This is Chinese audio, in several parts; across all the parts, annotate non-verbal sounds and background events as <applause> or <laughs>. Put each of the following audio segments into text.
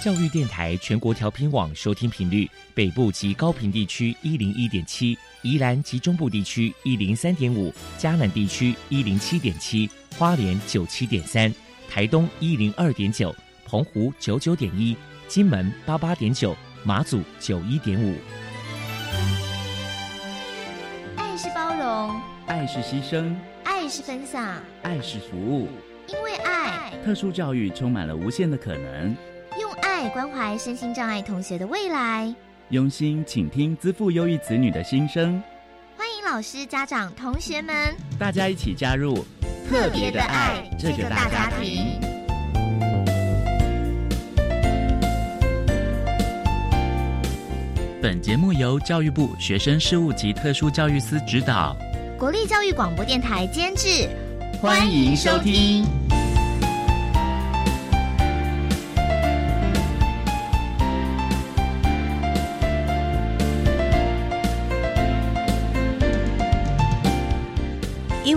教育电台全国调频网收听频率：北部及高频地区一零一点七，宜兰及中部地区一零三点五，嘉南地区一零七点七，花莲九七点三，台东一零二点九，澎湖九九点一，金门八八点九，马祖九一点五。爱是包容，爱是牺牲，爱是分享，爱是服务。因为爱，特殊教育充满了无限的可能。用爱关怀身心障碍同学的未来，用心倾听资赋优异子女的心声。欢迎老师、家长、同学们，大家一起加入特别的爱这个大家庭。本节目由教育部学生事务及特殊教育司指导，国立教育广播电台监制。欢迎收听。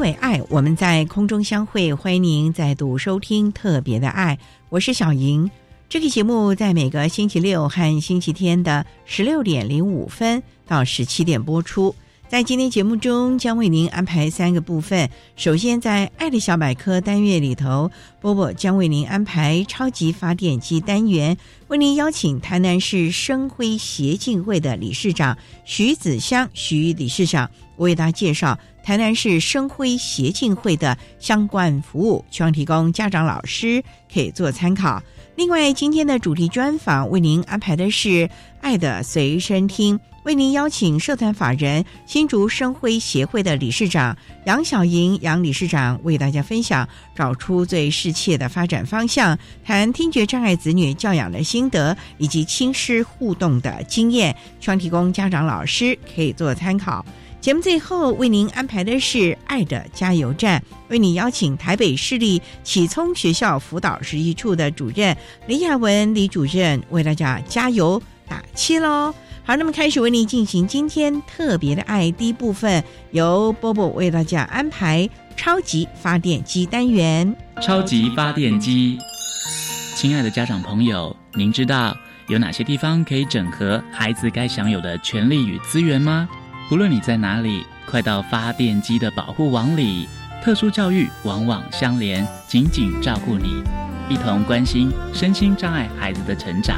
为爱，我们在空中相会，欢迎您再度收听特别的爱，我是小莹。这个节目在每个星期六和星期天的十六点零五分到十七点播出。在今天节目中，将为您安排三个部分。首先，在“爱的小百科”单元里头，波波将为您安排超级发电机单元，为您邀请台南市生辉协进会的理事长徐子香徐理事长为大家介绍台南市生辉协进会的相关服务，希望提供家长、老师可以做参考。另外，今天的主题专访为您安排的是“爱的随身听”。为您邀请社团法人新竹生辉协会的理事长杨小莹杨理事长为大家分享找出最适切的发展方向，谈听觉障碍子女教养的心得以及亲师互动的经验，希望提供家长老师可以做参考。节目最后为您安排的是爱的加油站，为你邀请台北市立启聪学校辅导实习处的主任李雅文李主任为大家加油打气喽。好，那么开始为您进行今天特别的爱第一部分，由波波为大家安排超级发电机单元。超级发电机，亲爱的家长朋友，您知道有哪些地方可以整合孩子该享有的权利与资源吗？不论你在哪里，快到发电机的保护网里。特殊教育往往相连，紧紧照顾你，一同关心身心障碍孩子的成长。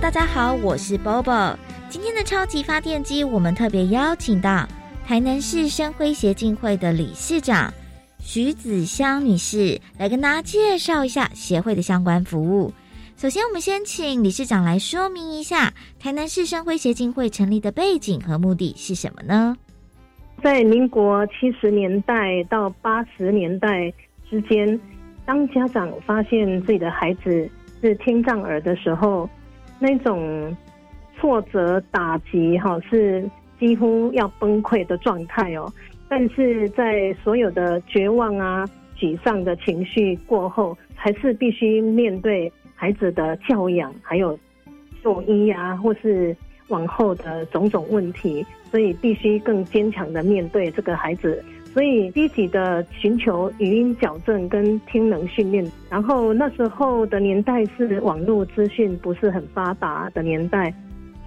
大家好，我是 Bobo。今天的超级发电机，我们特别邀请到台南市生辉协进会的理事长徐子香女士来跟大家介绍一下协会的相关服务。首先，我们先请理事长来说明一下台南市生辉协进会成立的背景和目的是什么呢？在民国七十年代到八十年代之间，当家长发现自己的孩子是听障儿的时候，那种挫折打击，哈，是几乎要崩溃的状态哦。但是在所有的绝望啊、沮丧的情绪过后，还是必须面对孩子的教养，还有就医啊，或是往后的种种问题，所以必须更坚强的面对这个孩子。所以积极的寻求语音矫正跟听能训练，然后那时候的年代是网络资讯不是很发达的年代，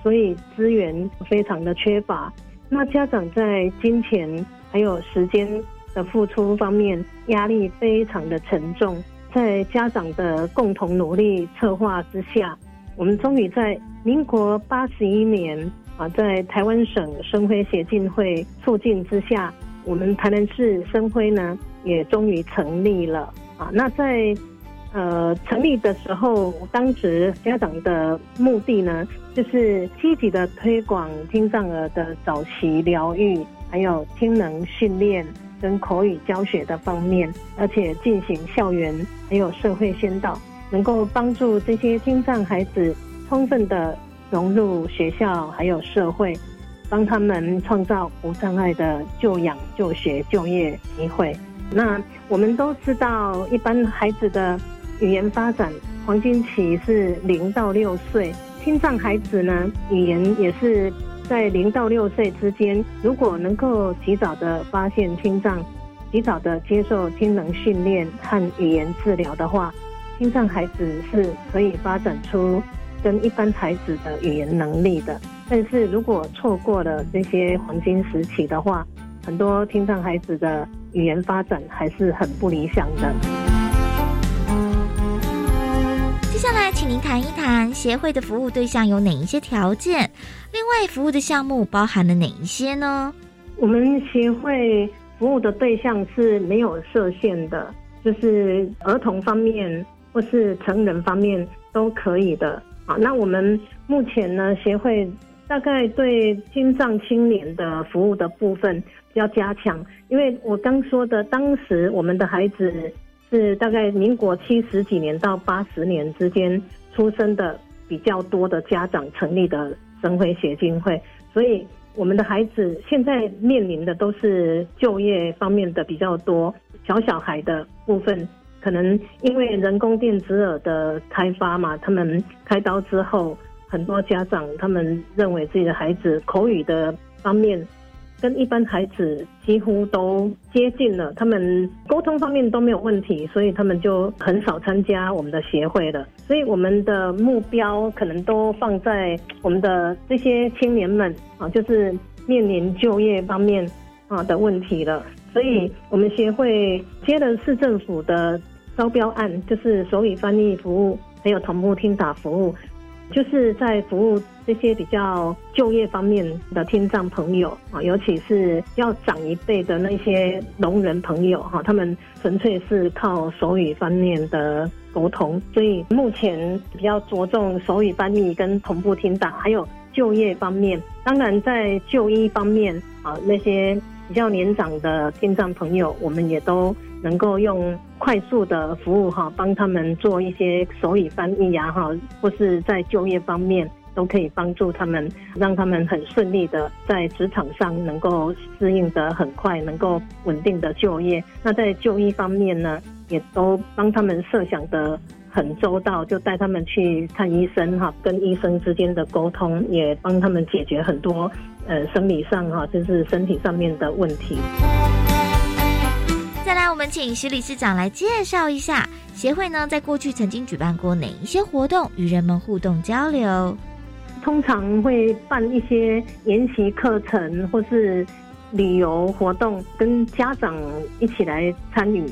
所以资源非常的缺乏。那家长在金钱还有时间的付出方面压力非常的沉重，在家长的共同努力策划之下，我们终于在民国八十一年啊，在台湾省生辉协进会促进之下。我们台南市生辉呢，也终于成立了啊！那在呃成立的时候，当时家长的目的呢，就是积极的推广听障儿的早期疗愈，还有听能训练跟口语教学的方面，而且进行校园还有社会先导，能够帮助这些听障孩子充分的融入学校还有社会。帮他们创造无障碍的就养、就学、就业机会。那我们都知道，一般孩子的语言发展黄金期是零到六岁，听障孩子呢，语言也是在零到六岁之间。如果能够及早的发现听障，及早的接受听能训练和语言治疗的话，听障孩子是可以发展出跟一般孩子的语言能力的。但是如果错过了这些黄金时期的话，很多听障孩子的语言发展还是很不理想的。接下来，请您谈一谈协会的服务对象有哪一些条件？另外，服务的项目包含了哪一些呢？我们协会服务的对象是没有设限的，就是儿童方面或是成人方面都可以的。啊，那我们目前呢，协会大概对青藏青年的服务的部分。要加强，因为我刚说的，当时我们的孩子是大概民国七十几年到八十年之间出生的比较多的家长成立的生辉协进会，所以我们的孩子现在面临的都是就业方面的比较多。小小孩的部分，可能因为人工电子耳的开发嘛，他们开刀之后，很多家长他们认为自己的孩子口语的方面。跟一般孩子几乎都接近了，他们沟通方面都没有问题，所以他们就很少参加我们的协会了。所以我们的目标可能都放在我们的这些青年们啊，就是面临就业方面啊的问题了。所以我们协会接了市政府的招标案，就是手语翻译服务，还有同步听打服务。就是在服务这些比较就业方面的听障朋友啊，尤其是要长一辈的那些聋人朋友哈，他们纯粹是靠手语方面的沟通，所以目前比较着重手语翻译跟同步听打，还有就业方面。当然在就医方面啊，那些比较年长的听障朋友，我们也都。能够用快速的服务哈，帮他们做一些手语翻译呀哈，或是在就业方面都可以帮助他们，让他们很顺利的在职场上能够适应的很快，能够稳定的就业。那在就医方面呢，也都帮他们设想的很周到，就带他们去看医生哈，跟医生之间的沟通也帮他们解决很多呃生理上哈，就是身体上面的问题。再来，我们请徐理事长来介绍一下协会呢，在过去曾经举办过哪一些活动，与人们互动交流。通常会办一些研习课程，或是旅游活动，跟家长一起来参与。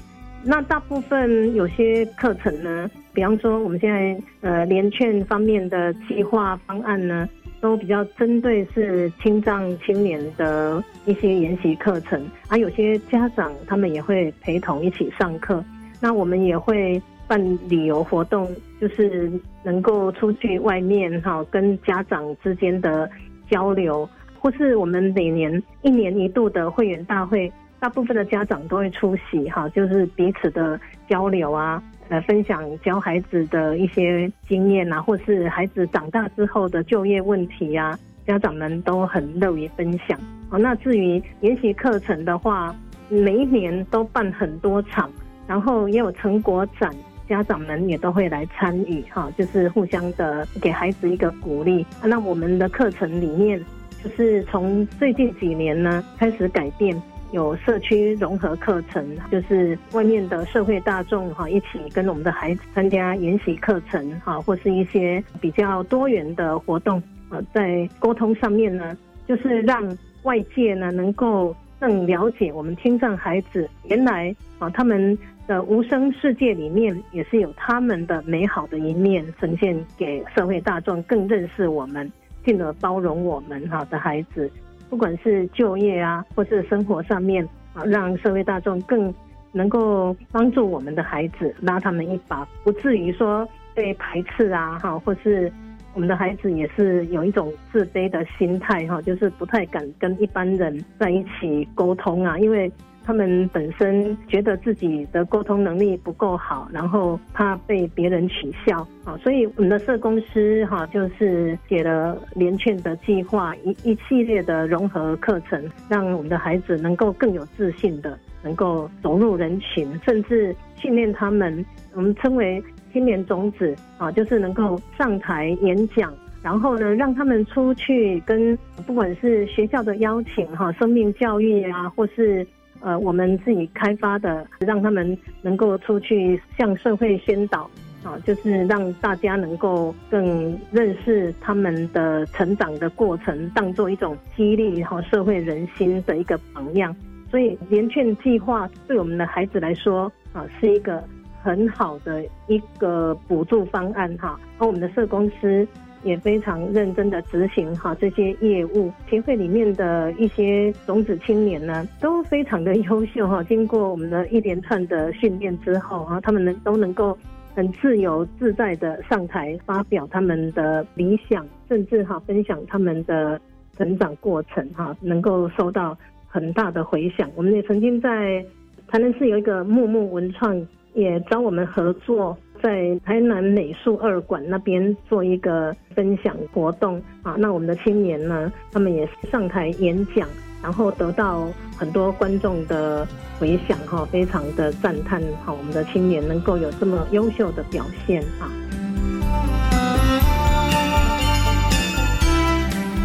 那大部分有些课程呢，比方说我们现在呃联券方面的计划方案呢。都比较针对是青藏青年的一些研习课程，而有些家长他们也会陪同一起上课。那我们也会办旅游活动，就是能够出去外面哈，跟家长之间的交流，或是我们每年一年一度的会员大会，大部分的家长都会出席哈，就是彼此的交流啊。呃，分享教孩子的一些经验啊，或是孩子长大之后的就业问题呀，家长们都很乐于分享。哦，那至于研习课程的话，每一年都办很多场，然后也有成果展，家长们也都会来参与哈，就是互相的给孩子一个鼓励。那我们的课程里面，就是从最近几年呢开始改变。有社区融合课程，就是外面的社会大众哈，一起跟我们的孩子参加研习课程哈，或是一些比较多元的活动啊，在沟通上面呢，就是让外界呢能够更了解我们听障孩子，原来啊他们的无声世界里面也是有他们的美好的一面呈现给社会大众，更认识我们，进而包容我们哈的孩子。不管是就业啊，或是生活上面啊，让社会大众更能够帮助我们的孩子，拉他们一把，不至于说被排斥啊，哈，或是我们的孩子也是有一种自卑的心态，哈，就是不太敢跟一般人在一起沟通啊，因为。他们本身觉得自己的沟通能力不够好，然后怕被别人取笑。啊，所以我们的社公司哈就是写了连劝的计划，一一系列的融合课程，让我们的孩子能够更有自信的能够走入人群，甚至训练他们，我们称为青年种子啊，就是能够上台演讲，然后呢让他们出去跟不管是学校的邀请哈，生命教育啊，或是呃我们自己开发的，让他们能够出去向社会宣导。啊，就是让大家能够更认识他们的成长的过程，当做一种激励和社会人心的一个榜样。所以连券计划对我们的孩子来说啊，是一个很好的一个补助方案哈。而我们的社公司也非常认真的执行哈这些业务。协会里面的一些种子青年呢，都非常的优秀哈。经过我们的一连串的训练之后啊，他们能都能够。很自由自在的上台发表他们的理想，甚至哈分享他们的成长过程哈，能够受到很大的回响。我们也曾经在台南市有一个木木文创，也找我们合作，在台南美术二馆那边做一个分享活动啊。那我们的青年呢，他们也上台演讲。然后得到很多观众的回响哈，非常的赞叹哈，我们的青年能够有这么优秀的表现哈。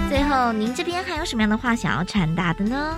最后，您这边还有什么样的话想要传达的呢？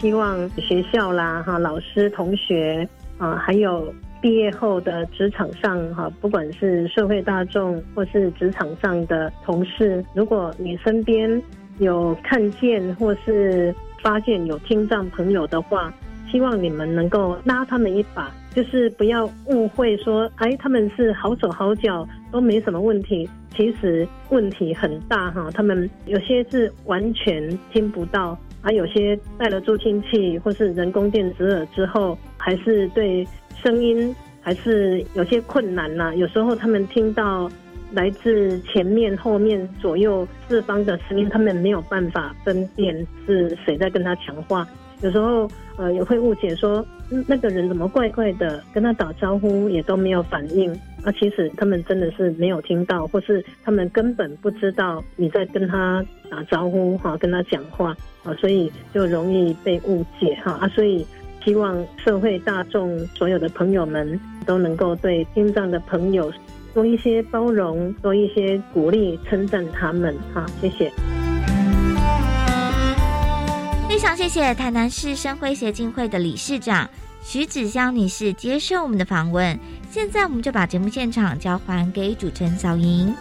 希望学校啦哈，老师、同学啊，还有毕业后的职场上哈，不管是社会大众或是职场上的同事，如果你身边。有看见或是发现有听障朋友的话，希望你们能够拉他们一把，就是不要误会说，哎，他们是好手好脚都没什么问题，其实问题很大哈。他们有些是完全听不到，而有些戴了助听器或是人工电子耳之后，还是对声音还是有些困难呐。有时候他们听到。来自前面、后面、左右四方的声音，他们没有办法分辨是谁在跟他讲话。有时候，呃，也会误解说，那个人怎么怪怪的，跟他打招呼也都没有反应。啊，其实他们真的是没有听到，或是他们根本不知道你在跟他打招呼哈，跟他讲话啊，所以就容易被误解哈啊。所以，希望社会大众所有的朋友们都能够对听障的朋友。多一些包容，多一些鼓励，称赞他们。好，谢谢。非常谢谢台南市生辉协进会的理事长徐子香女士接受我们的访问。现在我们就把节目现场交还给主持人小莹。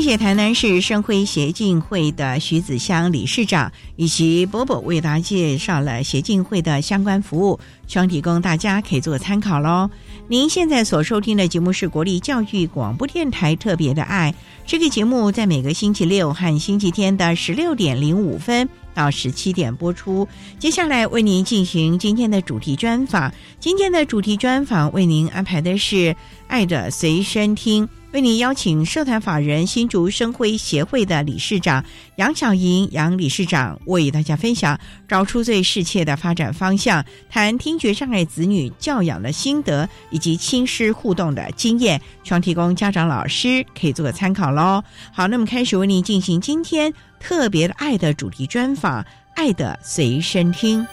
谢谢台南市生辉协进会的徐子香理事长以及波波为大家介绍了协进会的相关服务，希望提供大家可以做参考喽。您现在所收听的节目是国立教育广播电台特别的爱，这个节目在每个星期六和星期天的十六点零五分到十七点播出。接下来为您进行今天的主题专访，今天的主题专访为您安排的是《爱的随身听》。为您邀请社团法人新竹生辉协会的理事长杨小莹杨理事长为大家分享找出最适切的发展方向，谈听觉障碍子女教养的心得以及亲师互动的经验，希望提供家长老师可以做个参考喽。好，那么开始为您进行今天特别的爱的主题专访，爱的随身听。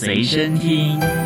随身听。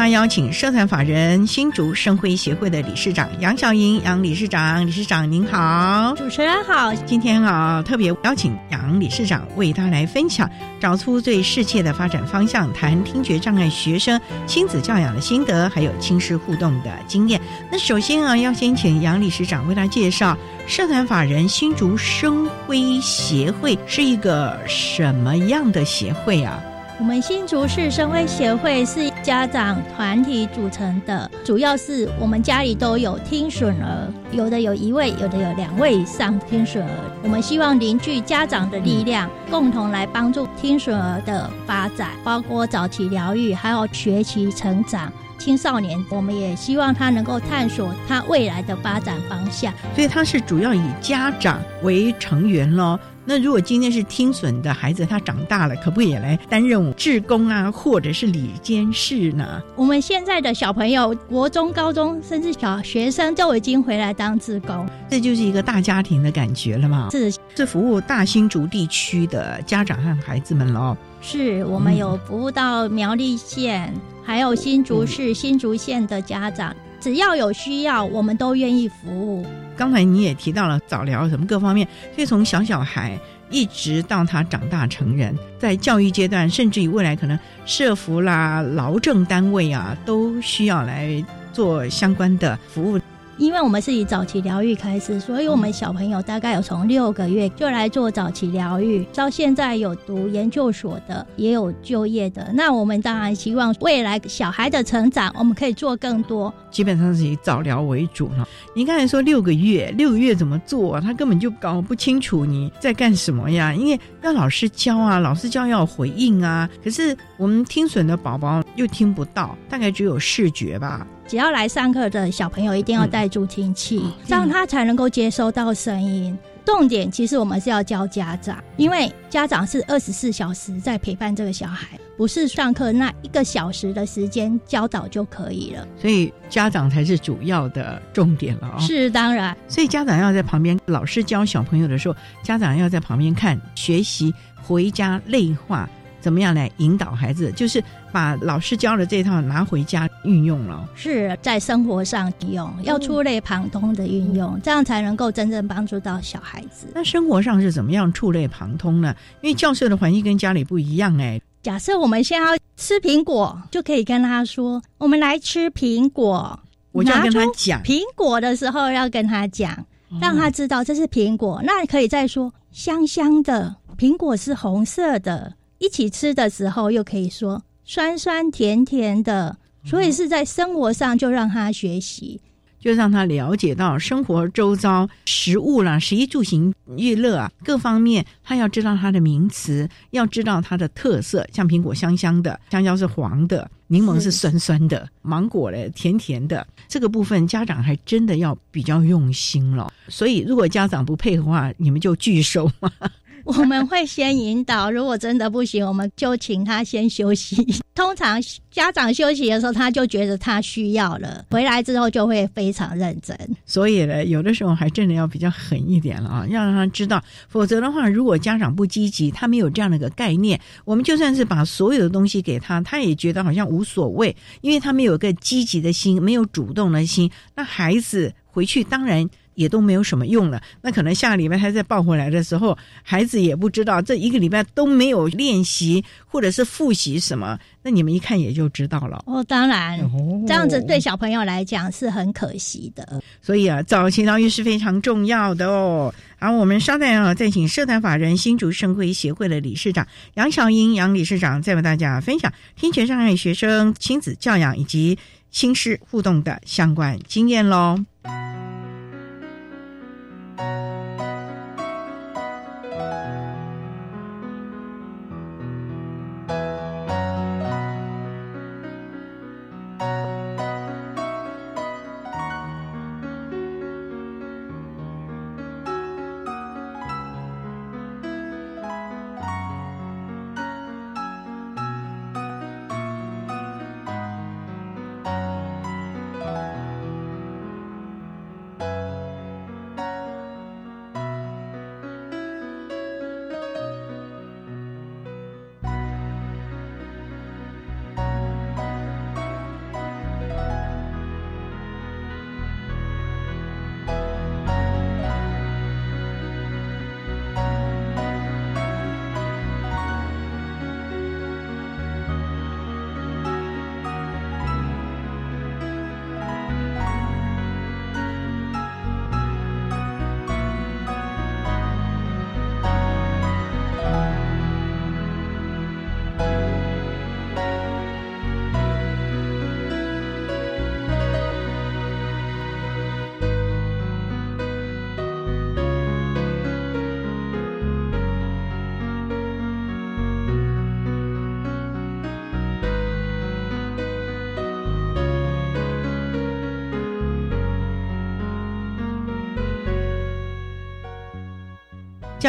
大家邀请社团法人新竹生辉协会的理事长杨小莹杨理事长，理事长您好，主持人好。今天啊，特别邀请杨理事长为大家来分享，找出最适切的发展方向，谈听觉障碍学生亲子教养的心得，还有亲师互动的经验。那首先啊，要先请杨理事长为大家介绍社团法人新竹生辉协会是一个什么样的协会啊？我们新竹市生辉协会是家长团体组成的，主要是我们家里都有听损儿，有的有一位，有的有两位以上听损儿。我们希望凝聚家长的力量，共同来帮助听损儿的发展，包括早期疗愈，还有学习成长。青少年，我们也希望他能够探索他未来的发展方向。所以他是主要以家长为成员喽。那如果今天是听损的孩子，他长大了，可不可以也来担任志工啊，或者是理监事呢？我们现在的小朋友，国中、高中，甚至小学生，都已经回来当志工，这就是一个大家庭的感觉了嘛。是，是服务大新竹地区的家长和孩子们喽。是我们有服务到苗栗县，还有新竹市、新竹县的家长，只要有需要，我们都愿意服务。刚才你也提到了早疗什么各方面，所以从小小孩一直到他长大成人，在教育阶段，甚至于未来可能社服啦、劳政单位啊，都需要来做相关的服务。因为我们是以早期疗愈开始，所以我们小朋友大概有从六个月就来做早期疗愈，到现在有读研究所的，也有就业的。那我们当然希望未来小孩的成长，我们可以做更多。基本上是以早疗为主了。你刚才说六个月，六个月怎么做？他根本就搞不清楚你在干什么呀，因为要老师教啊，老师教要回应啊。可是我们听损的宝宝又听不到，大概只有视觉吧。只要来上课的小朋友一定要带助听器，这样他才能够接收到声音。重点其实我们是要教家长，因为家长是二十四小时在陪伴这个小孩，不是上课那一个小时的时间教导就可以了。所以家长才是主要的重点了啊！是当然，所以家长要在旁边，老师教小朋友的时候，家长要在旁边看学习，回家内化。怎么样来引导孩子？就是把老师教的这套拿回家运用了，是在生活上用，要触类旁通的运用，这样才能够真正帮助到小孩子。那生活上是怎么样触类旁通呢？因为教室的环境跟家里不一样哎。假设我们现在要吃苹果，就可以跟他说：“我们来吃苹果。”我就要跟他讲苹果的时候要跟他讲，让他知道这是苹果。那可以再说香香的苹果是红色的。一起吃的时候，又可以说酸酸甜甜的，所以是在生活上就让他学习，就让他了解到生活周遭食物啦、食衣住行娱乐啊各方面，他要知道它的名词，要知道它的特色。像苹果香香的，香蕉是黄的，柠檬是酸酸的，芒果嘞甜甜的。这个部分家长还真的要比较用心了。所以如果家长不配合的话，你们就拒收嘛。<laughs> 我们会先引导，如果真的不行，我们就请他先休息。<laughs> 通常家长休息的时候，他就觉得他需要了，回来之后就会非常认真。所以呢，有的时候还真的要比较狠一点了啊，要让他知道，否则的话，如果家长不积极，他没有这样的一个概念，我们就算是把所有的东西给他，他也觉得好像无所谓，因为他没有一个积极的心，没有主动的心，那孩子回去当然。也都没有什么用了。那可能下个礼拜他再抱回来的时候，孩子也不知道这一个礼拜都没有练习或者是复习什么。那你们一看也就知道了。哦，当然，这样子对小朋友来讲是很可惜的。所以啊，早期疗愈是非常重要的哦。好，我们稍待啊，再请社团法人新竹生辉协会的理事长杨小英杨理事长，再为大家分享听觉障碍学生亲子教养以及亲师互动的相关经验喽。Thank you.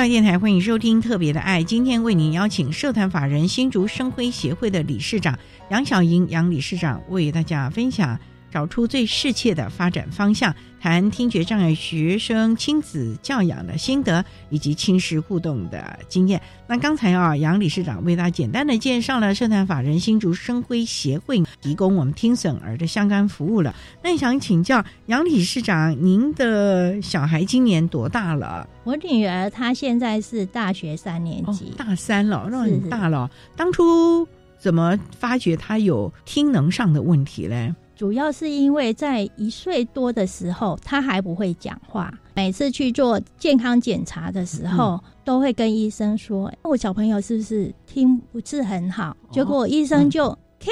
教育电台欢迎收听《特别的爱》，今天为您邀请社团法人新竹生辉协会的理事长杨小莹杨理事长为大家分享。找出最适切的发展方向，谈听觉障碍学生亲子教养的心得以及亲师互动的经验。那刚才啊，杨理事长为大家简单的介绍了社团法人新竹生辉协会提供我们听损儿的相关服务了。那想请教杨理事长，您的小孩今年多大了？我女儿她现在是大学三年级，大三了，那很大了。当初怎么发觉她有听能上的问题嘞？主要是因为在一岁多的时候，他还不会讲话。每次去做健康检查的时候，都会跟医生说：“我小朋友是不是听不是很好？”结果医生就锵，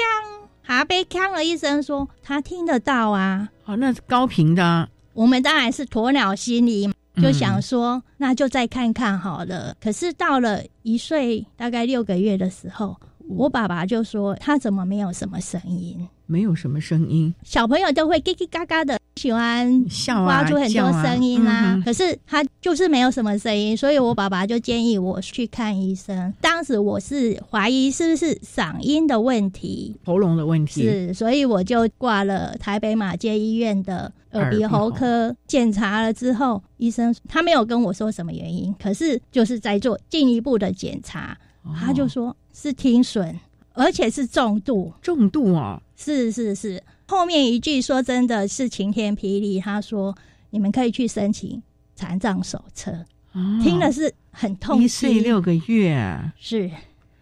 还被锵了。医生说他听得到啊。哦，那是高频的。我们当然是鸵鸟心理，就想说那就再看看好了。可是到了一岁大概六个月的时候，我爸爸就说他怎么没有什么声音。没有什么声音，小朋友都会叽叽嘎嘎的，喜欢笑啊，发出很多声音啊。可是他就是没有什么声音，所以我爸爸就建议我去看医生。当时我是怀疑是不是嗓音的问题，喉咙的问题，是，所以我就挂了台北马街医院的耳鼻喉科检查了之后，医生他没有跟我说什么原因，可是就是在做进一步的检查，他就说是听损。而且是重度，重度啊！是是是，后面一句说真的是晴天霹雳。他说：“你们可以去申请残障手册。”听的是很痛。一岁六个月，是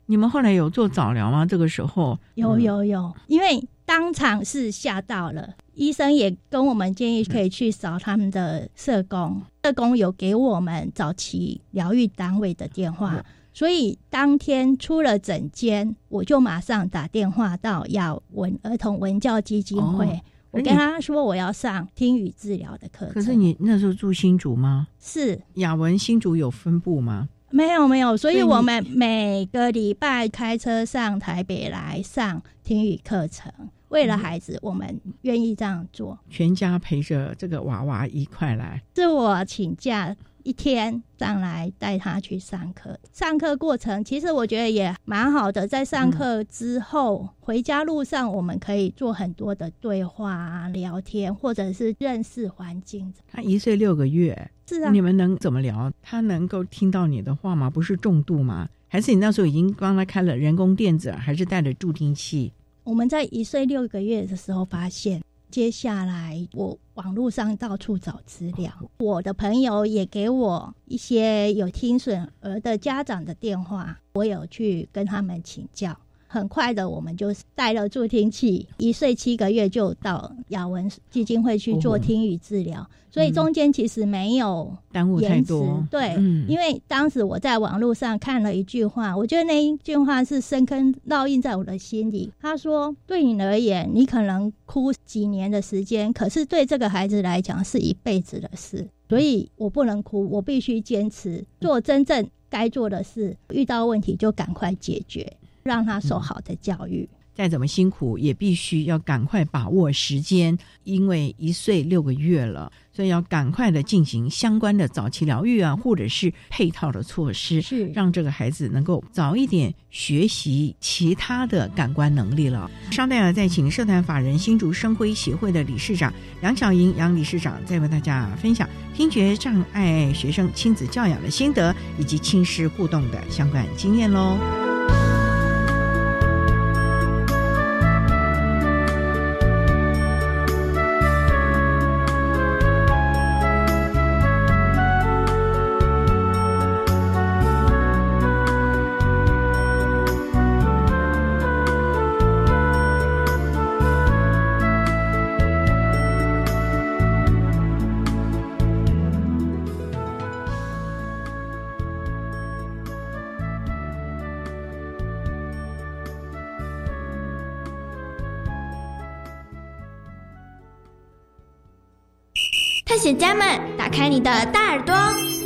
你们后来有做早疗吗？这个时候有有有，因为当场是吓到了，医生也跟我们建议可以去找他们的社工，社工有给我们早期疗愈单位的电话。所以当天出了诊间，我就马上打电话到雅文儿童文教基金会，我跟他说我要上听语治疗的课程。可是你那时候住新竹吗？是雅文新竹有分部吗？没有没有，所以我们每个礼拜开车上台北来上听语课程，为了孩子，我们愿意这样做。全家陪着这个娃娃一块来，是我请假。一天上来带他去上课，上课过程其实我觉得也蛮好的。在上课之后回家路上，我们可以做很多的对话、聊天，或者是认识环境。他一岁六个月，是啊，你们能怎么聊？他能够听到你的话吗？不是重度吗？还是你那时候已经帮他开了人工电子，还是带了助听器？我们在一岁六个月的时候发现。接下来，我网络上到处找资料，我的朋友也给我一些有听损儿的家长的电话，我有去跟他们请教。很快的，我们就带了助听器，一岁七个月就到雅文基金会去做听语治疗，所以中间其实没有耽误太多。对，因为当时我在网络上看了一句话，我觉得那一句话是深坑烙印在我的心里。他说：“对你而言，你可能哭几年的时间，可是对这个孩子来讲是一辈子的事。所以我不能哭，我必须坚持做真正该做的事，遇到问题就赶快解决。”让他受好的教育，再怎么辛苦也必须要赶快把握时间，因为一岁六个月了，所以要赶快的进行相关的早期疗愈啊，或者是配套的措施，是让这个孩子能够早一点学习其他的感官能力了。稍待啊，再请社团法人新竹生辉协会的理事长杨小莹杨理事长再为大家分享听觉障碍学生亲子教养的心得以及亲师互动的相关经验喽。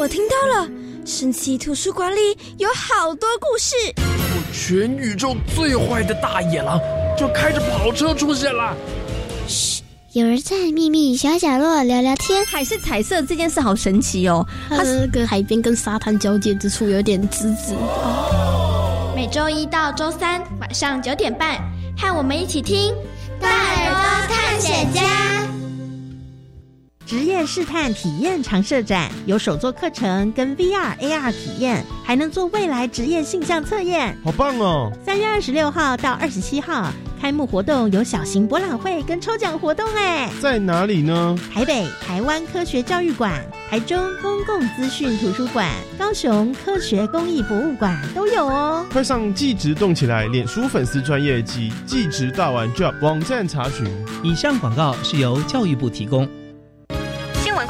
我听到了，神奇图书馆里有好多故事。全宇宙最坏的大野狼就开着跑车出现了。嘘，有人在秘密小角落聊聊天。海是彩色这件事好神奇哦，它那个海边跟沙滩交界之处有点紫紫。每周一到周三晚上九点半，和我们一起听《大耳朵探险家》。职业试探体验常设展有手作课程跟 VR、AR 体验，还能做未来职业性向测验，好棒哦！三月二十六号到二十七号开幕活动有小型博览会跟抽奖活动哎，在哪里呢？台北台湾科学教育馆、台中公共资讯图书馆、高雄科学公益博物馆都有哦。快上即职动起来脸书粉丝专业及即职大玩 Job 网站查询。以上广告是由教育部提供。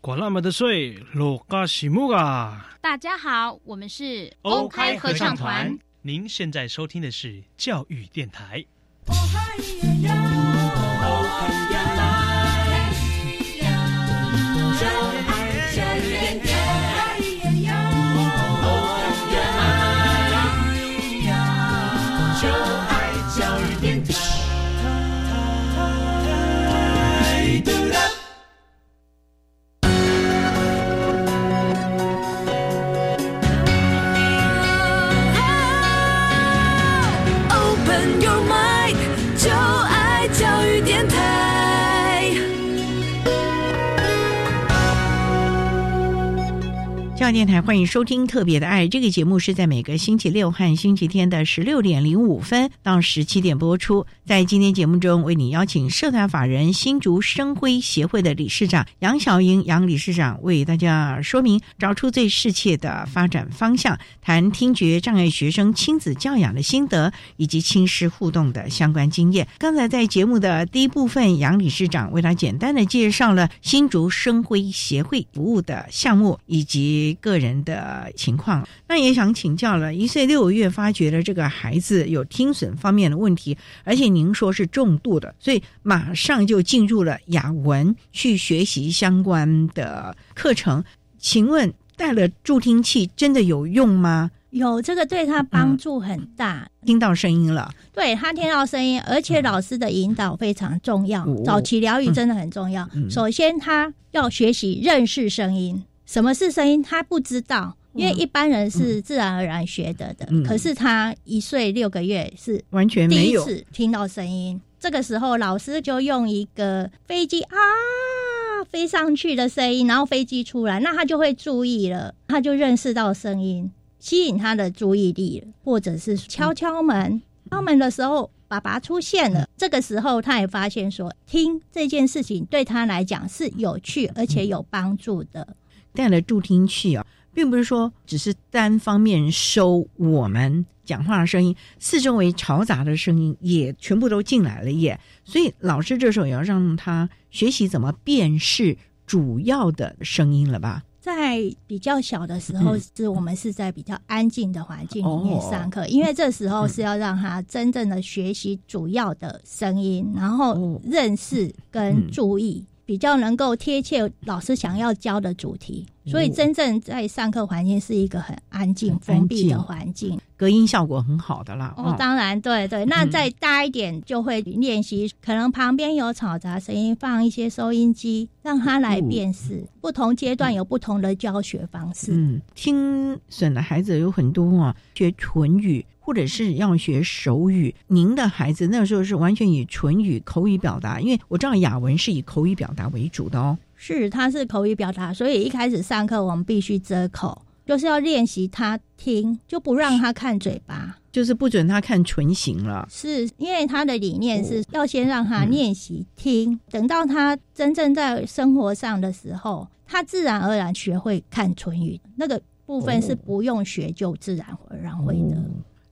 管那么的水，落嘎西木啊！大家好，我们是欧开合唱团。您现在收听的是教育电台。电台欢迎收听《特别的爱》这个节目，是在每个星期六和星期天的十六点零五分到十七点播出。在今天节目中，为你邀请社团法人新竹生辉协会的理事长杨小英杨理事长为大家说明，找出最适切的发展方向，谈听觉障碍学生亲子教养的心得以及亲师互动的相关经验。刚才在节目的第一部分，杨理事长为他简单的介绍了新竹生辉协会服务的项目以及。个人的情况，那也想请教了。一岁六个月发觉了这个孩子有听损方面的问题，而且您说是重度的，所以马上就进入了雅文去学习相关的课程。请问带了助听器真的有用吗？有，这个对他帮助很大。听到声音了，对他听到声音，而且老师的引导非常重要。早期疗愈真的很重要。首先，他要学习认识声音。什么是声音？他不知道，因为一般人是自然而然学得的。可是他一岁六个月是完全第一次听到声音。这个时候，老师就用一个飞机啊飞上去的声音，然后飞机出来，那他就会注意了，他就认识到声音，吸引他的注意力了。或者是敲敲门，敲门的时候，爸爸出现了。这个时候，他也发现说，听这件事情对他来讲是有趣而且有帮助的。带了助听器啊，并不是说只是单方面收我们讲话的声音，四周围嘈杂的声音也全部都进来了耶。所以老师这时候也要让他学习怎么辨识主要的声音了吧？在比较小的时候，是我们是在比较安静的环境里面上课，因为这时候是要让他真正的学习主要的声音，然后认识跟注意。比较能够贴切老师想要教的主题，所以真正在上课环境是一个很安静、封闭的环境，隔音效果很好的啦。哦，当然，对对。那再大一点，就会练习，可能旁边有嘈杂声音，放一些收音机，让他来辨识。不同阶段有不同的教学方式。嗯，听损的孩子有很多啊，学唇语。或者是要学手语，您的孩子那时候是完全以唇语口语表达，因为我知道雅文是以口语表达为主的哦。是，他是口语表达，所以一开始上课我们必须遮口，就是要练习他听，就不让他看嘴巴，就是不准他看唇形了。是因为他的理念是要先让他练习听，等到他真正在生活上的时候，他自然而然学会看唇语，那个部分是不用学就自然而然会的。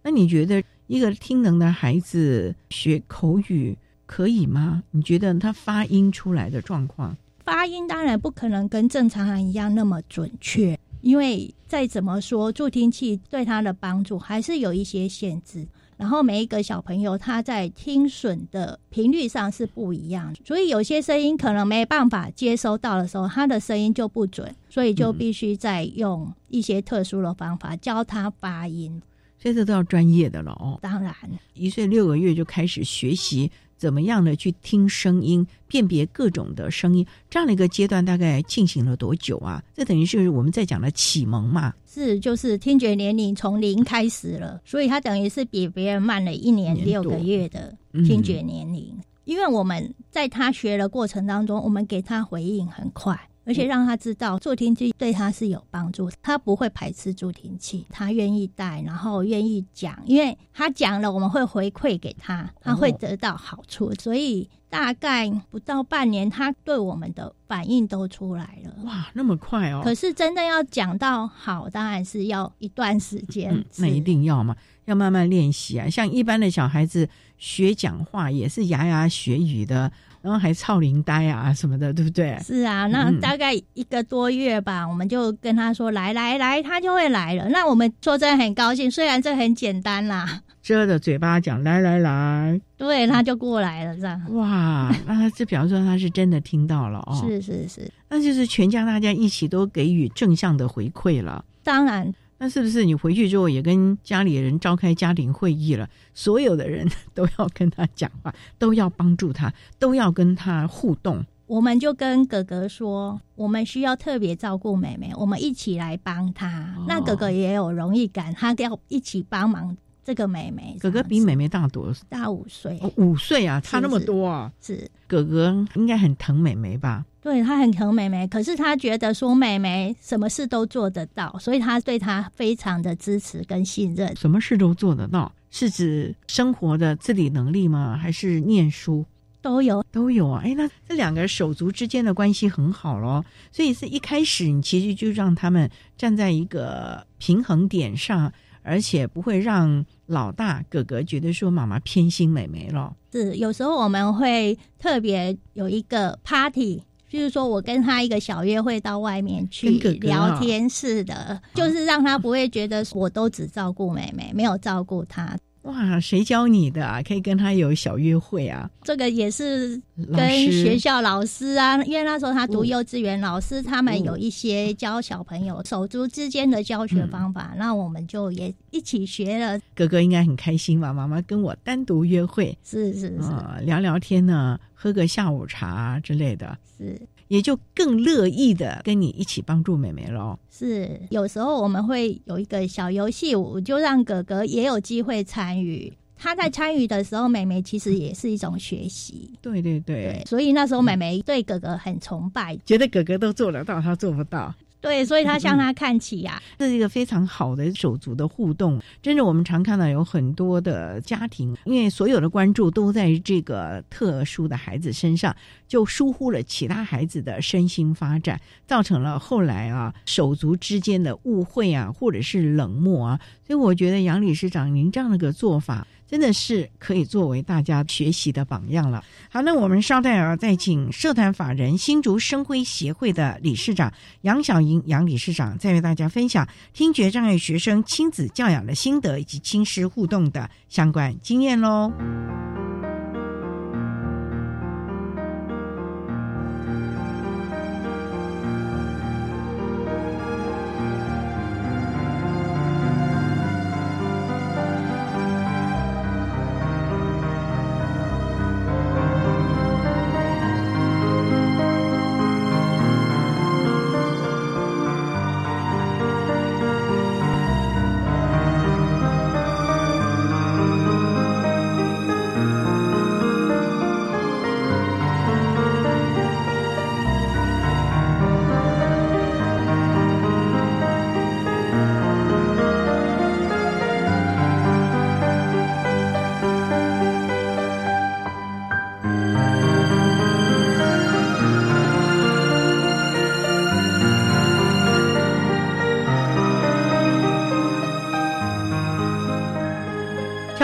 那你觉得一个听能的孩子学口语可以吗？你觉得他发音出来的状况？发音当然不可能跟正常人一样那么准确，因为再怎么说助听器对他的帮助还是有一些限制。然后每一个小朋友他在听损的频率上是不一样，所以有些声音可能没办法接收到的时候，他的声音就不准，所以就必须再用一些特殊的方法教他发音。所以这都要专业的了哦。当然，一岁六个月就开始学习。怎么样的去听声音，辨别各种的声音，这样的一个阶段大概进行了多久啊？这等于是我们在讲的启蒙嘛？是，就是听觉年龄从零开始了，所以他等于是比别人慢了一年六个月的听觉年龄。因为我们在他学的过程当中，我们给他回应很快。而且让他知道助听器对他是有帮助，他不会排斥助听器，他愿意戴，然后愿意讲，因为他讲了，我们会回馈给他，他会得到好处，所以大概不到半年，他对我们的反应都出来了。哇，那么快哦！可是真的要讲到好，当然是要一段时间。那一定要嘛，要慢慢练习啊。像一般的小孩子学讲话也是牙牙学语的。然后还操铃呆啊什么的，对不对？是啊，那大概一个多月吧，我们就跟他说来来来，他就会来了。那我们说真的很高兴，虽然这很简单啦，遮着嘴巴讲来来来，对，他就过来了，这样。哇，那他这表示说他是真的听到了哦。是是是，那就是全家大家一起都给予正向的回馈了。当然。那是不是你回去之后也跟家里人召开家庭会议了？所有的人 <laughs> 都要跟他讲话，都要帮助他，都要跟他互动。我们就跟哥哥说，我们需要特别照顾妹妹，我们一起来帮他。那哥哥也有荣誉感，他要一起帮忙这个妹妹。哥哥比妹妹大多大五岁，哦五岁啊，差那么多啊！是哥哥应该很疼妹妹吧？对他很疼妹妹，可是他觉得说妹妹什么事都做得到，所以他对他非常的支持跟信任。什么事都做得到，是指生活的自理能力吗？还是念书都有都有啊？哎，那这两个手足之间的关系很好咯，所以是一开始你其实就让他们站在一个平衡点上，而且不会让老大哥哥觉得说妈妈偏心妹妹了。是有时候我们会特别有一个 party。就是说，我跟他一个小约会，到外面去聊天似的，就是让他不会觉得我都只照顾妹妹，没有照顾他。哇，谁教你的啊？可以跟他有小约会啊？这个也是跟学校老师啊，因为那时候他读幼稚园，老师他们有一些教小朋友手足之间的教学方法，那我们就也一起学了。哥哥应该很开心吧？妈妈跟我单独约会，是是是，聊聊天呢，喝个下午茶之类的，是。也就更乐意的跟你一起帮助妹妹喽。是，有时候我们会有一个小游戏，我就让哥哥也有机会参与。他在参与的时候，妹妹其实也是一种学习。对对对，所以那时候妹妹对哥哥很崇拜，觉得哥哥都做得到，他做不到。对，所以他向他看齐呀，这是一个非常好的手足的互动。真的，我们常看到有很多的家庭，因为所有的关注都在这个特殊的孩子身上，就疏忽了其他孩子的身心发展，造成了后来啊手足之间的误会啊，或者是冷漠啊。所以我觉得杨理事长您这样的个做法。真的是可以作为大家学习的榜样了。好，那我们稍待啊，再请社团法人新竹生辉协会的理事长杨小莹杨理事长，再为大家分享听觉障碍学生亲子教养的心得以及亲师互动的相关经验喽。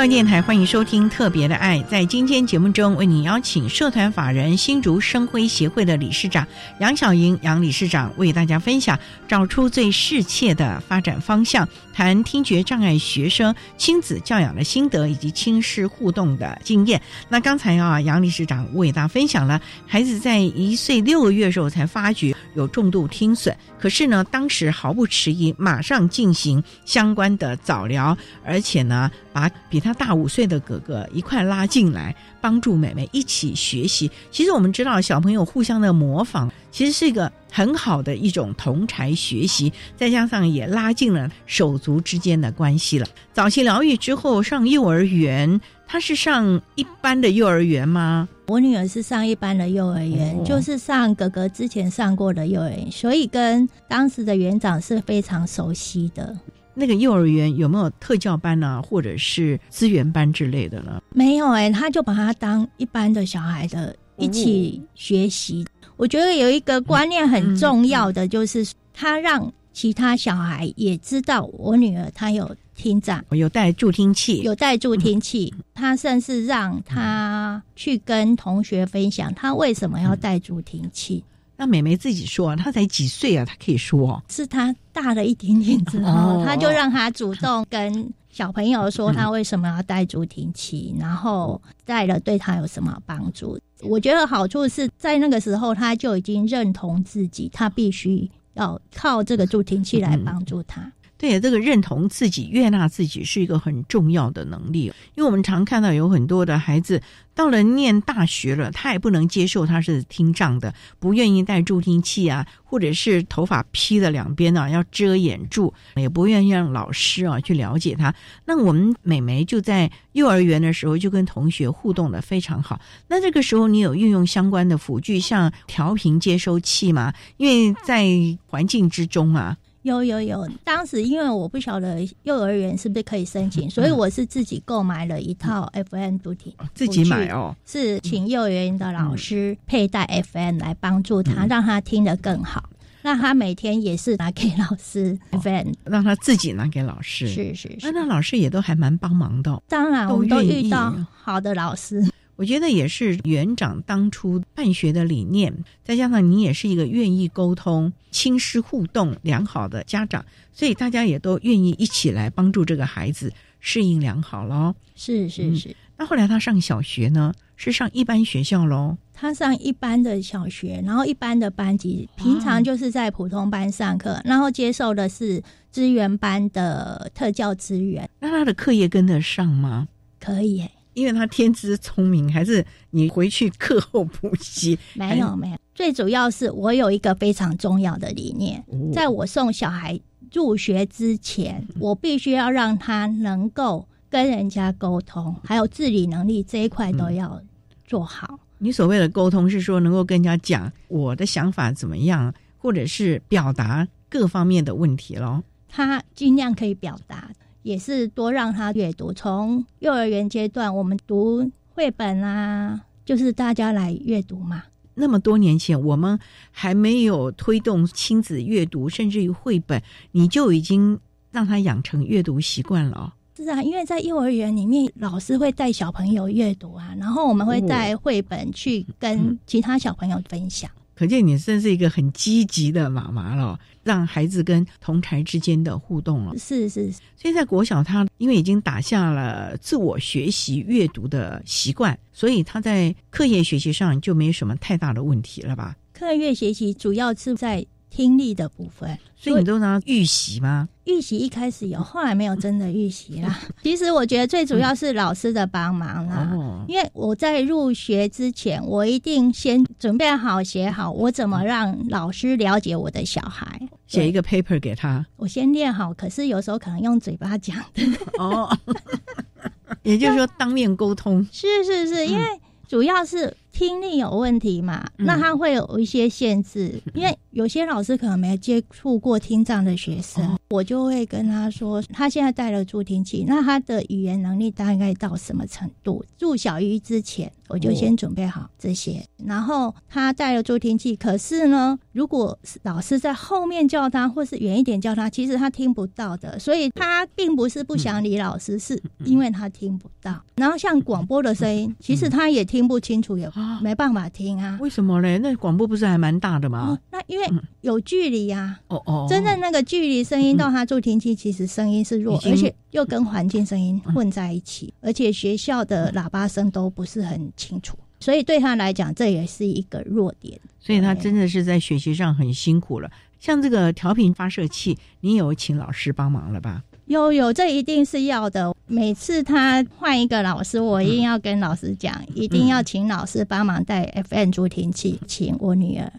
教育电台欢迎收听《特别的爱》。在今天节目中，为您邀请社团法人新竹生辉协会的理事长杨小莹杨理事长，为大家分享找出最适切的发展方向，谈听觉障碍学生亲子教养的心得以及亲师互动的经验。那刚才啊，杨理事长为大家分享了孩子在一岁六个月的时候才发觉有重度听损，可是呢，当时毫不迟疑，马上进行相关的早疗，而且呢，把比他大五岁的哥哥一块拉进来，帮助妹妹一起学习。其实我们知道，小朋友互相的模仿，其实是一个很好的一种同才学习，再加上也拉近了手足之间的关系了。早期疗愈之后上幼儿园，他是上一般的幼儿园吗？我女儿是上一般的幼儿园，哦就是上哥哥之前上过的幼儿园，所以跟当时的园长是非常熟悉的。那个幼儿园有没有特教班啊，或者是资源班之类的呢？没有哎、他就把他当一般的小孩的一起学习。我觉得有一个观念很重要的，就是他让其他小孩也知道我女儿她有听障，有带助听器，有带助听器。他甚至让他去跟同学分享他为什么要带助听器。那美眉自己说，她才几岁啊，她可以说，是她大了一点点之后，哦他就让她主动跟小朋友说她为什么要戴助听器，然后戴了对她有什么帮助。我觉得好处是在那个时候她就已经认同自己，她必须要靠这个助听器来帮助他。对，这个认同自己、悦纳自己是一个很重要的能力。因为我们常看到有很多的孩子到了念大学了，他也不能接受他是听障的，不愿意戴助听器啊，或者是头发披的两边啊要遮掩住，也不愿意让老师啊去了解他。那我们美眉就在幼儿园的时候就跟同学互动的非常好。那这个时候你有运用相关的辅具，像调频接收器吗？因为在环境之中啊。有有有，当时因为我不晓得幼儿园是不是可以申请，所以我是自己购买了一套 FM 读听，自己买哦，是请幼儿园的老师佩戴 FN 来帮助他，让他听得更好。那他每天也是拿给老师 FM，让他自己拿给老师。是是是，那那老师也都还蛮帮忙的哦、当然我们都遇到好的老师。我觉得也是园长当初办学的理念，再加上你也是一个愿意沟通、亲师互动良好的家长，所以大家也都愿意一起来帮助这个孩子适应良好喽。是是是、嗯。那后来他上小学呢，是上一般学校喽？他上一般的小学，然后一般的班级，平常就是在普通班上课，然后接受的是资源班的特教资源。那他的课业跟得上吗？可以、欸。因为他天资聪明，还是你回去课后补习？没有没有，最主要是我有一个非常重要的理念，哦、在我送小孩入学之前，我必须要让他能够跟人家沟通，还有自理能力这一块都要做好。你所谓的沟通是说能够跟人家讲我的想法怎么样，或者是表达各方面的问题咯。他尽量可以表达。也是多让他阅读，从幼儿园阶段，我们读绘本啊，就是大家来阅读嘛。那么多年前，我们还没有推动亲子阅读，甚至于绘本，你就已经让他养成阅读习惯了、哦。是啊，因为在幼儿园里面，老师会带小朋友阅读啊，然后我们会带绘本去跟其他小朋友分享。嗯可见你真是一个很积极的妈妈了，让孩子跟同台之间的互动了。是是，所以在国小，他因为已经打下了自我学习阅读的习惯，所以他在课业学习上就没有什么太大的问题了吧？课业学习主要是在听力的部分，所以你都拿预习吗？预习一开始有，后来没有真的预习啦。<laughs> 其实我觉得最主要是老师的帮忙啦，哦、因为我在入学之前，我一定先准备好写好我怎么让老师了解我的小孩，写一个 paper 给他。我先练好，可是有时候可能用嘴巴讲的。哦，<laughs> 也就是说当面沟通。是是是，因为主要是听力有问题嘛，嗯、那他会有一些限制，因为有些老师可能没接触过听障的学生，我就会跟他说，他现在带了助听器，那他的语言能力大概到什么程度？入小一之前，我就先准备好这些。然后他带了助听器，可是呢，如果老师在后面叫他，或是远一点叫他，其实他听不到的。所以他并不是不想理老师，是因为他听不到。然后像广播的声音，其实他也听不清楚，也没办法听啊。为什么嘞？那广播不是还蛮大的吗？那因为有距离呀。哦哦。真正那个距离声音到他助听器，其实声音是弱，而且又跟环境声音混在一起，而且学校的喇叭声都不是很清楚。所以对他来讲，这也是一个弱点。所以他真的是在学习上很辛苦了。像这个调频发射器，你有请老师帮忙了吧？有有，这一定是要的。每次他换一个老师，我一定要跟老师讲，一定要请老师帮忙带 FM 助听器，请我女儿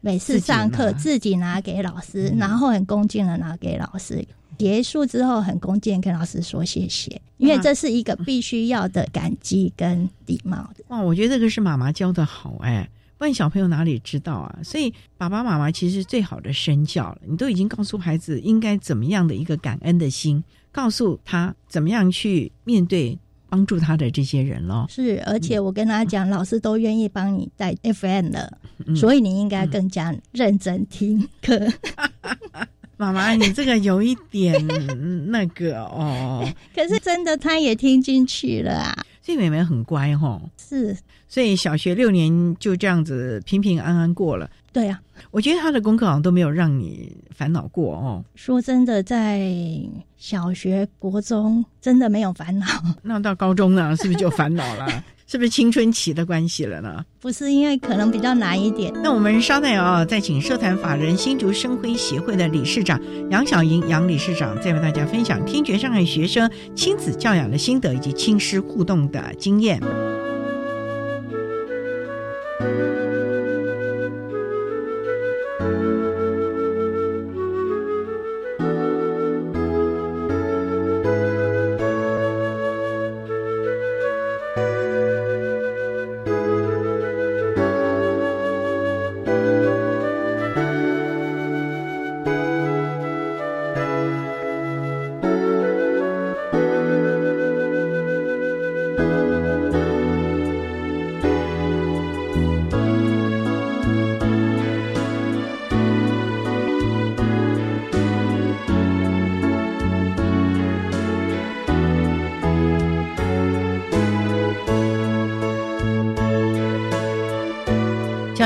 每次上课自己拿给老师，然后很恭敬的拿给老师。结束之后，很恭敬跟老师说谢谢，因为这是一个必须要的感激跟礼貌的。哇，我觉得这个是妈妈教的好哎，不然小朋友哪里知道啊？所以爸爸妈妈其实最好的身教了，你都已经告诉孩子应该怎么样的一个感恩的心，告诉他怎么样去面对帮助他的这些人咯。是，而且我跟他讲，老师都愿意帮你带 FM 了，所以你应该更加认真听课。<laughs> 妈妈，你这个有一点那个哦。<laughs> 可是真的，他也听进去了啊。所以妹妹很乖哦。是，所以小学六年就这样子平平安安过了。对呀，我觉得他的功课好像都没有让你烦恼过哦。说真的，在小学、国中真的没有烦恼。<laughs> 那到高中呢，是不是就烦恼了？<laughs> 是不是青春期的关系了呢？不是，因为可能比较难一点。那我们稍待哦，再请社团法人新竹生辉协会的理事长杨小莹杨理事长，再为大家分享听觉障碍学生亲子教养的心得以及亲师互动的经验。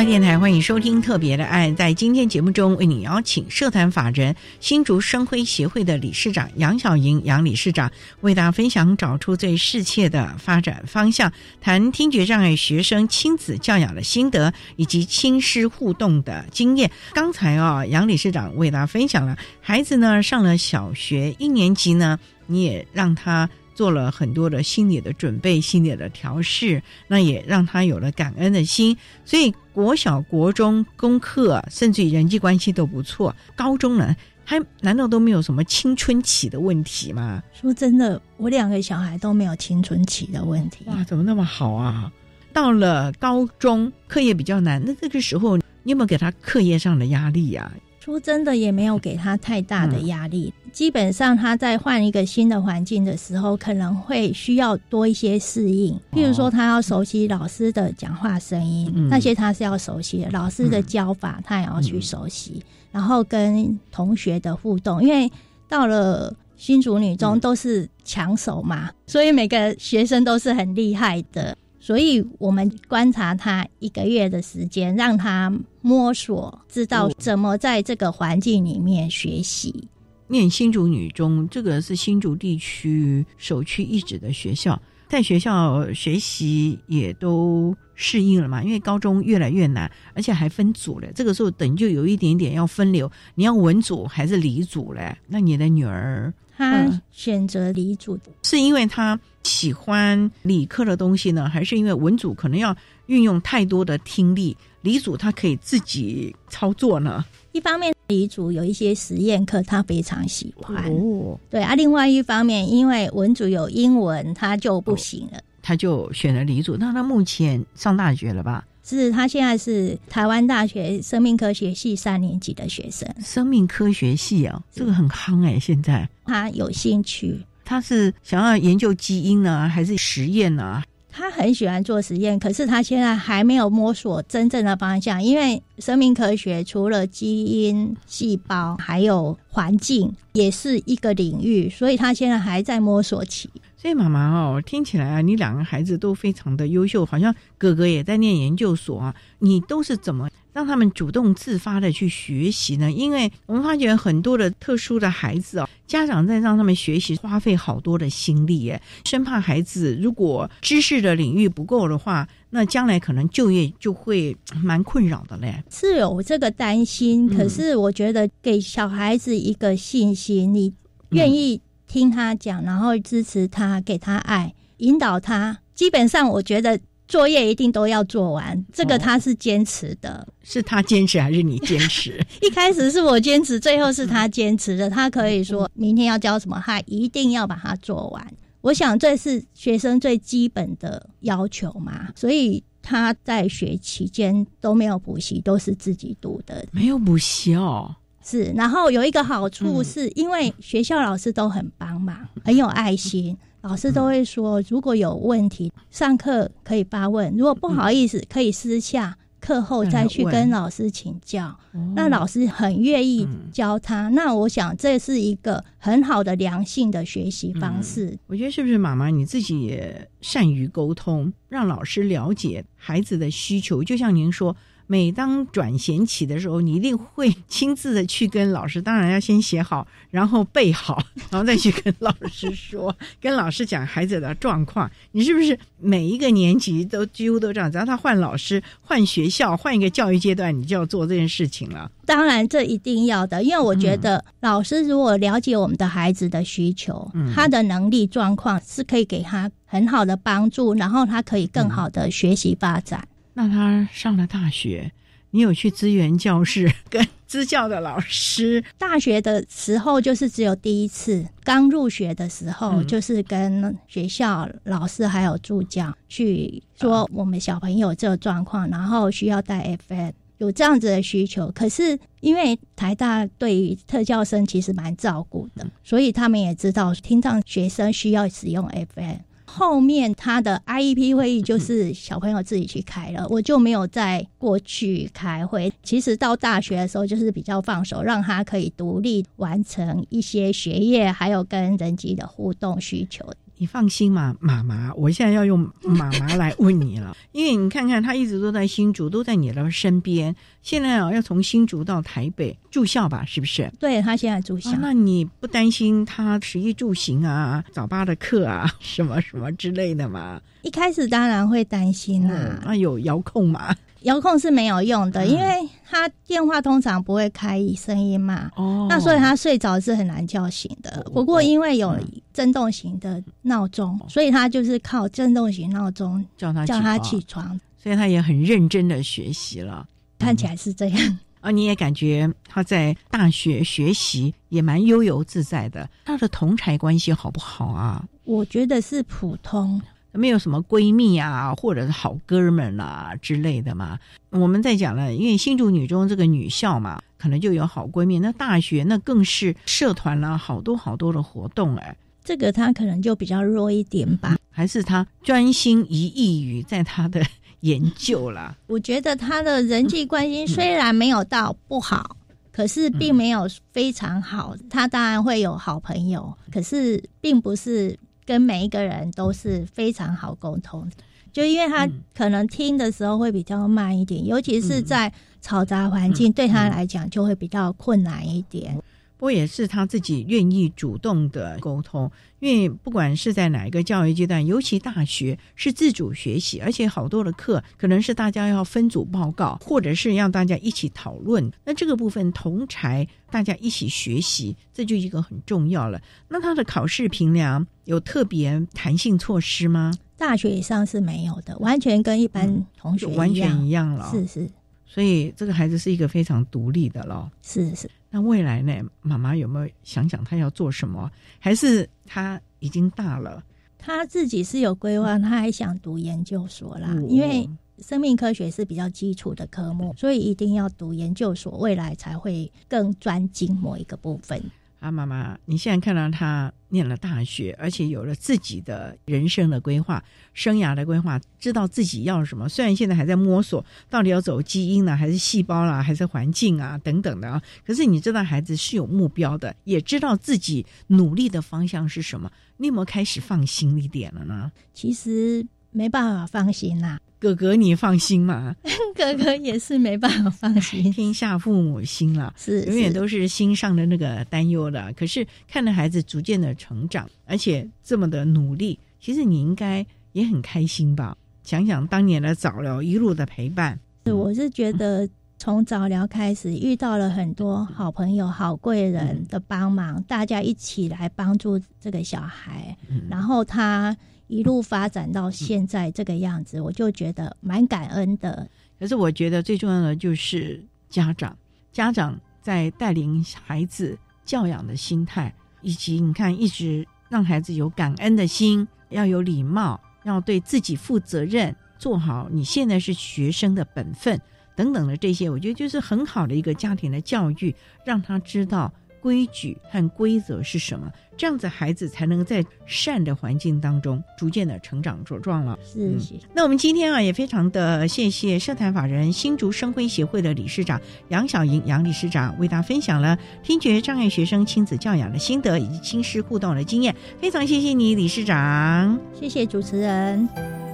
电台欢迎收听《特别的爱》。在今天节目中，为你邀请社团法人新竹生辉协会的理事长杨小莹杨理事长，为大家分享找出最适切的发展方向，谈听觉障碍学生亲子教养的心得以及亲师互动的经验。刚才啊，杨理事长为大家分享了孩子呢上了小学一年级呢，你也让他。做了很多的心理的准备，心理的调试，那也让他有了感恩的心。所以国小、国中功课，甚至于人际关系都不错。高中呢，还难道都没有什么青春期的问题吗？说真的，我两个小孩都没有青春期的问题。哇，怎么那么好啊？到了高中，课业比较难，那这个时候你有没有给他课业上的压力呀？说真的，也没有给他太大的压力。基本上他在换一个新的环境的时候，可能会需要多一些适应。譬如说，他要熟悉老师的讲话声音，那些他是要熟悉的。老师的教法，他也要去熟悉。然后跟同学的互动，因为到了新竹女中都是抢手嘛，所以每个学生都是很厉害的。所以我们观察他一个月的时间，让他摸索，知道怎么在这个环境里面学习。念新竹女中，这个是新竹地区首屈一指的学校，在学校学习也都适应了嘛。因为高中越来越难，而且还分组了，这个时候等于就有一点点要分流，你要文组还是理组嘞？那你的女儿？她选择理组，是因为她喜欢理科的东西呢，还是因为文组可能要运用太多的听力，理组他可以自己操作呢？一方面，理组有一些实验课，他非常喜欢。哦，对啊。另外一方面，因为文组有英文，他就不行了，他就选了理组。那他目前上大学了吧？是他现在是台湾大学生命科学系三年级的学生。生命科学系啊，这个很夯哎，现在他有兴趣，他是想要研究基因呢，还是实验呢？他很喜欢做实验，可是他现在还没有摸索真正的方向，因为生命科学除了基因、细胞，还有环境，也是一个领域，所以他现在还在摸索期。所以妈妈哦，听起来啊，你两个孩子都非常的优秀，好像哥哥也在念研究所啊，你都是怎么？让他们主动自发的去学习呢？因为我们发觉很多的特殊的孩子哦，家长在让他们学习花费好多的心力，哎，生怕孩子如果知识的领域不够的话，那将来可能就业就会蛮困扰的嘞。是有这个担心，可是我觉得给小孩子一个信心，你愿意听他讲，然后支持他，给他爱，引导他，基本上我觉得。作业一定都要做完，这个他是坚持的。是他坚持还是你坚持？<laughs> 一开始是我坚持，最后是他坚持的。他可以说明天要交什么，他一定要把它做完。我想这是学生最基本的要求嘛，所以他在学期间都没有补习，都是自己读的。没有补习哦，是。然后有一个好处是，因为学校老师都很帮忙，很有爱心。老师都会说，如果有问题，上课可以发问；如果不好意思，可以私下课后再去跟老师请教。那老师很愿意教他。那我想这是一个很好的良性的学习方式。我觉得是不是妈妈你自己也善于沟通，让老师了解孩子的需求？就像您说。每当转衔起的时候，你一定会亲自的去跟老师，当然要先写好，然后背好，然后再去跟老师说，跟老师讲孩子的状况。你是不是每一个年级都几乎都这样？只要他换老师、换学校、换一个教育阶段，你就要做这件事情了。当然，这一定要的，因为我觉得老师如果了解我们的孩子的需求，他的能力状况是可以给他很好的帮助，然后他可以更好的学习发展。那他上了大学，你有去支援教室 <laughs> 跟支教的老师？大学的时候就是只有第一次，刚入学的时候就是跟学校老师还有助教去说我们小朋友这个状况，然后需要带 FM，有这样子的需求。可是因为台大对于特教生其实蛮照顾的，所以他们也知道听障学生需要使用 FM。后面他的 IEP 会议就是小朋友自己去开了，我就没有再过去开会。其实到大学的时候就是比较放手，让他可以独立完成一些学业，还有跟人机的互动需求。你放心嘛，妈妈，我现在要用 <laughs> 妈妈来问你了，因为你看看他一直都在新竹，都在你的身边。现在啊，要从新竹到台北住校吧，是不是？对他现在住校，那你不担心他食衣住行啊、早八的课啊、什么什么之类的吗？一开始当然会担心啦。那有遥控吗？遥控是没有用的，因为他电话通常不会开声音嘛。哦，那所以他睡着是很难叫醒的。不过因为有震动型的闹钟，所以他就是靠震动型闹钟叫他叫他起床。所以他也很认真的学习了，看起来是这样。啊，你也感觉他在大学学习也蛮悠游自在的。他的同才关系好不好啊？我觉得是普通。没有什么闺蜜啊，或者是好哥们啊之类的嘛。我们在讲了，因为新竹女中这个女校嘛，可能就有好闺蜜。那大学那更是社团啦，好多好多的活动哎。这个她可能就比较弱一点吧。还是她专心一意于在她的研究啦。<laughs> 我觉得她的人际关系虽然没有到不好，可是并没有非常好。她当然会有好朋友，可是并不是。跟每一个人都是非常好沟通，就因为他可能听的时候会比较慢一点，尤其是在嘈杂环境，对他来讲就会比较困难一点。不过也是他自己愿意主动的沟通，因为不管是在哪一个教育阶段，尤其大学是自主学习，而且好多的课可能是大家要分组报告，或者是让大家一起讨论。那这个部分同才大家一起学习，这就一个很重要了。那他的考试评量有特别弹性措施吗？大学以上是没有的，完全跟一般同学完全一样了。是是。所以这个孩子是一个非常独立的咯。是是。那未来呢？妈妈有没有想想他要做什么？还是他已经大了？他自己是有规划，他还想读研究所啦。因为生命科学是比较基础的科目，所以一定要读研究所，未来才会更专精某一个部分。啊，妈妈，你现在看到他念了大学，而且有了自己的人生的规划、生涯的规划，知道自己要什么。虽然现在还在摸索，到底要走基因呢，还是细胞啦，还是环境啊等等的啊。可是你知道，孩子是有目标的，也知道自己努力的方向是什么。你有没有开始放心一点了呢？其实没办法放心呐。<laughs> 哥哥，你放心嘛？<laughs> 哥哥也是没办法放心，天下父母心了，是永远都是心上的那个担忧的。可是看着孩子逐渐的成长，而且这么的努力，其实你应该也很开心吧？想想当年的早疗一路的陪伴，是我是觉得从早疗开始遇到了很多好朋友、好贵人的帮忙，大家一起来帮助这个小孩，然后他。一路发展到现在这个样子，我就觉得蛮感恩的。可是我觉得最重要的就是家长，家长在带领孩子教养的心态，以及你看一直让孩子有感恩的心，要有礼貌，要对自己负责任，做好你现在是学生的本分等等的这些，我觉得就是很好的一个家庭的教育，让他知道。规矩和规则是什么？这样子孩子才能在善的环境当中逐渐的成长茁壮了。是，那我们今天啊也非常的谢谢社团法人新竹生辉协会的理事长杨小莹杨理事长为大家分享了听觉障碍学生亲子教养的心得以及亲师互动的经验。非常谢谢你，理事长。谢谢主持人。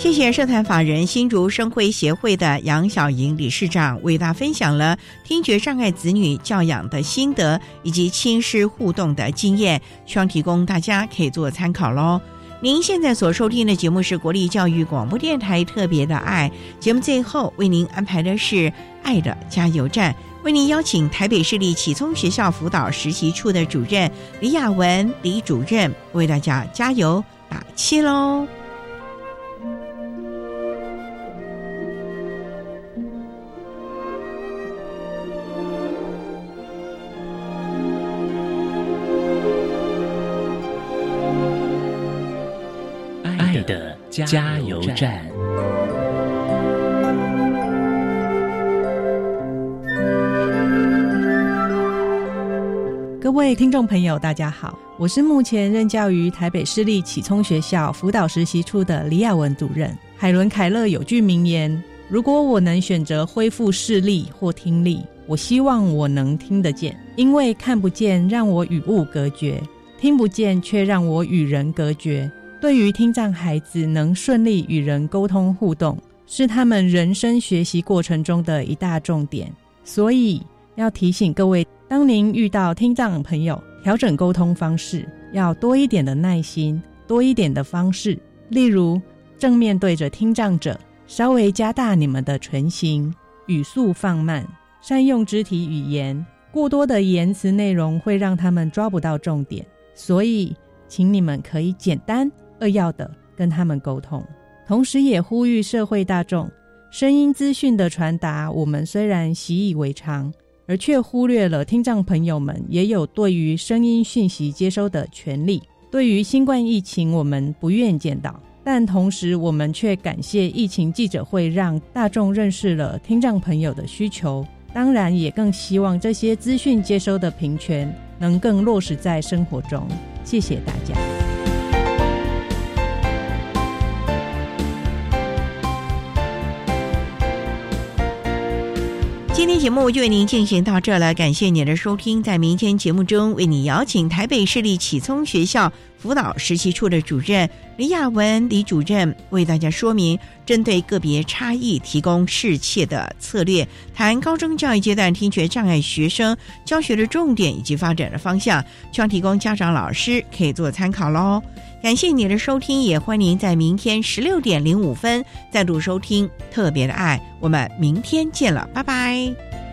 谢谢社团法人新竹生辉协会的杨小莹理事长为大家分享了听觉障碍子女教养的心得以及亲师互动的经验，希望提供大家可以做参考喽。您现在所收听的节目是国立教育广播电台特别的爱节目，最后为您安排的是爱的加油站，为您邀请台北市立启聪学校辅导实习处的主任李雅文李主任为大家加油打气喽。加油站。各位听众朋友，大家好，我是目前任教于台北市立启聪学校辅导实习处的李雅文主任。海伦·凯勒有句名言：“如果我能选择恢复视力或听力，我希望我能听得见，因为看不见让我与物隔绝，听不见却让我与人隔绝。”对于听障孩子能顺利与人沟通互动，是他们人生学习过程中的一大重点。所以要提醒各位，当您遇到听障朋友，调整沟通方式，要多一点的耐心，多一点的方式。例如，正面对着听障者，稍微加大你们的唇形，语速放慢，善用肢体语言。过多的言辞内容会让他们抓不到重点，所以请你们可以简单。扼要的跟他们沟通，同时也呼吁社会大众，声音资讯的传达，我们虽然习以为常，而却忽略了听障朋友们也有对于声音讯息接收的权利。对于新冠疫情，我们不愿见到，但同时我们却感谢疫情记者会，让大众认识了听障朋友的需求。当然，也更希望这些资讯接收的平权能更落实在生活中。谢谢大家。今天节目就为您进行到这了，感谢您的收听。在明天节目中，为您邀请台北市立启聪学校辅导实习处的主任李雅文李主任，为大家说明针对个别差异提供适切的策略，谈高中教育阶段听觉障碍学生教学的重点以及发展的方向，希望提供家长老师可以做参考喽。感谢你的收听，也欢迎在明天十六点零五分再度收听特别的爱。我们明天见了，拜拜。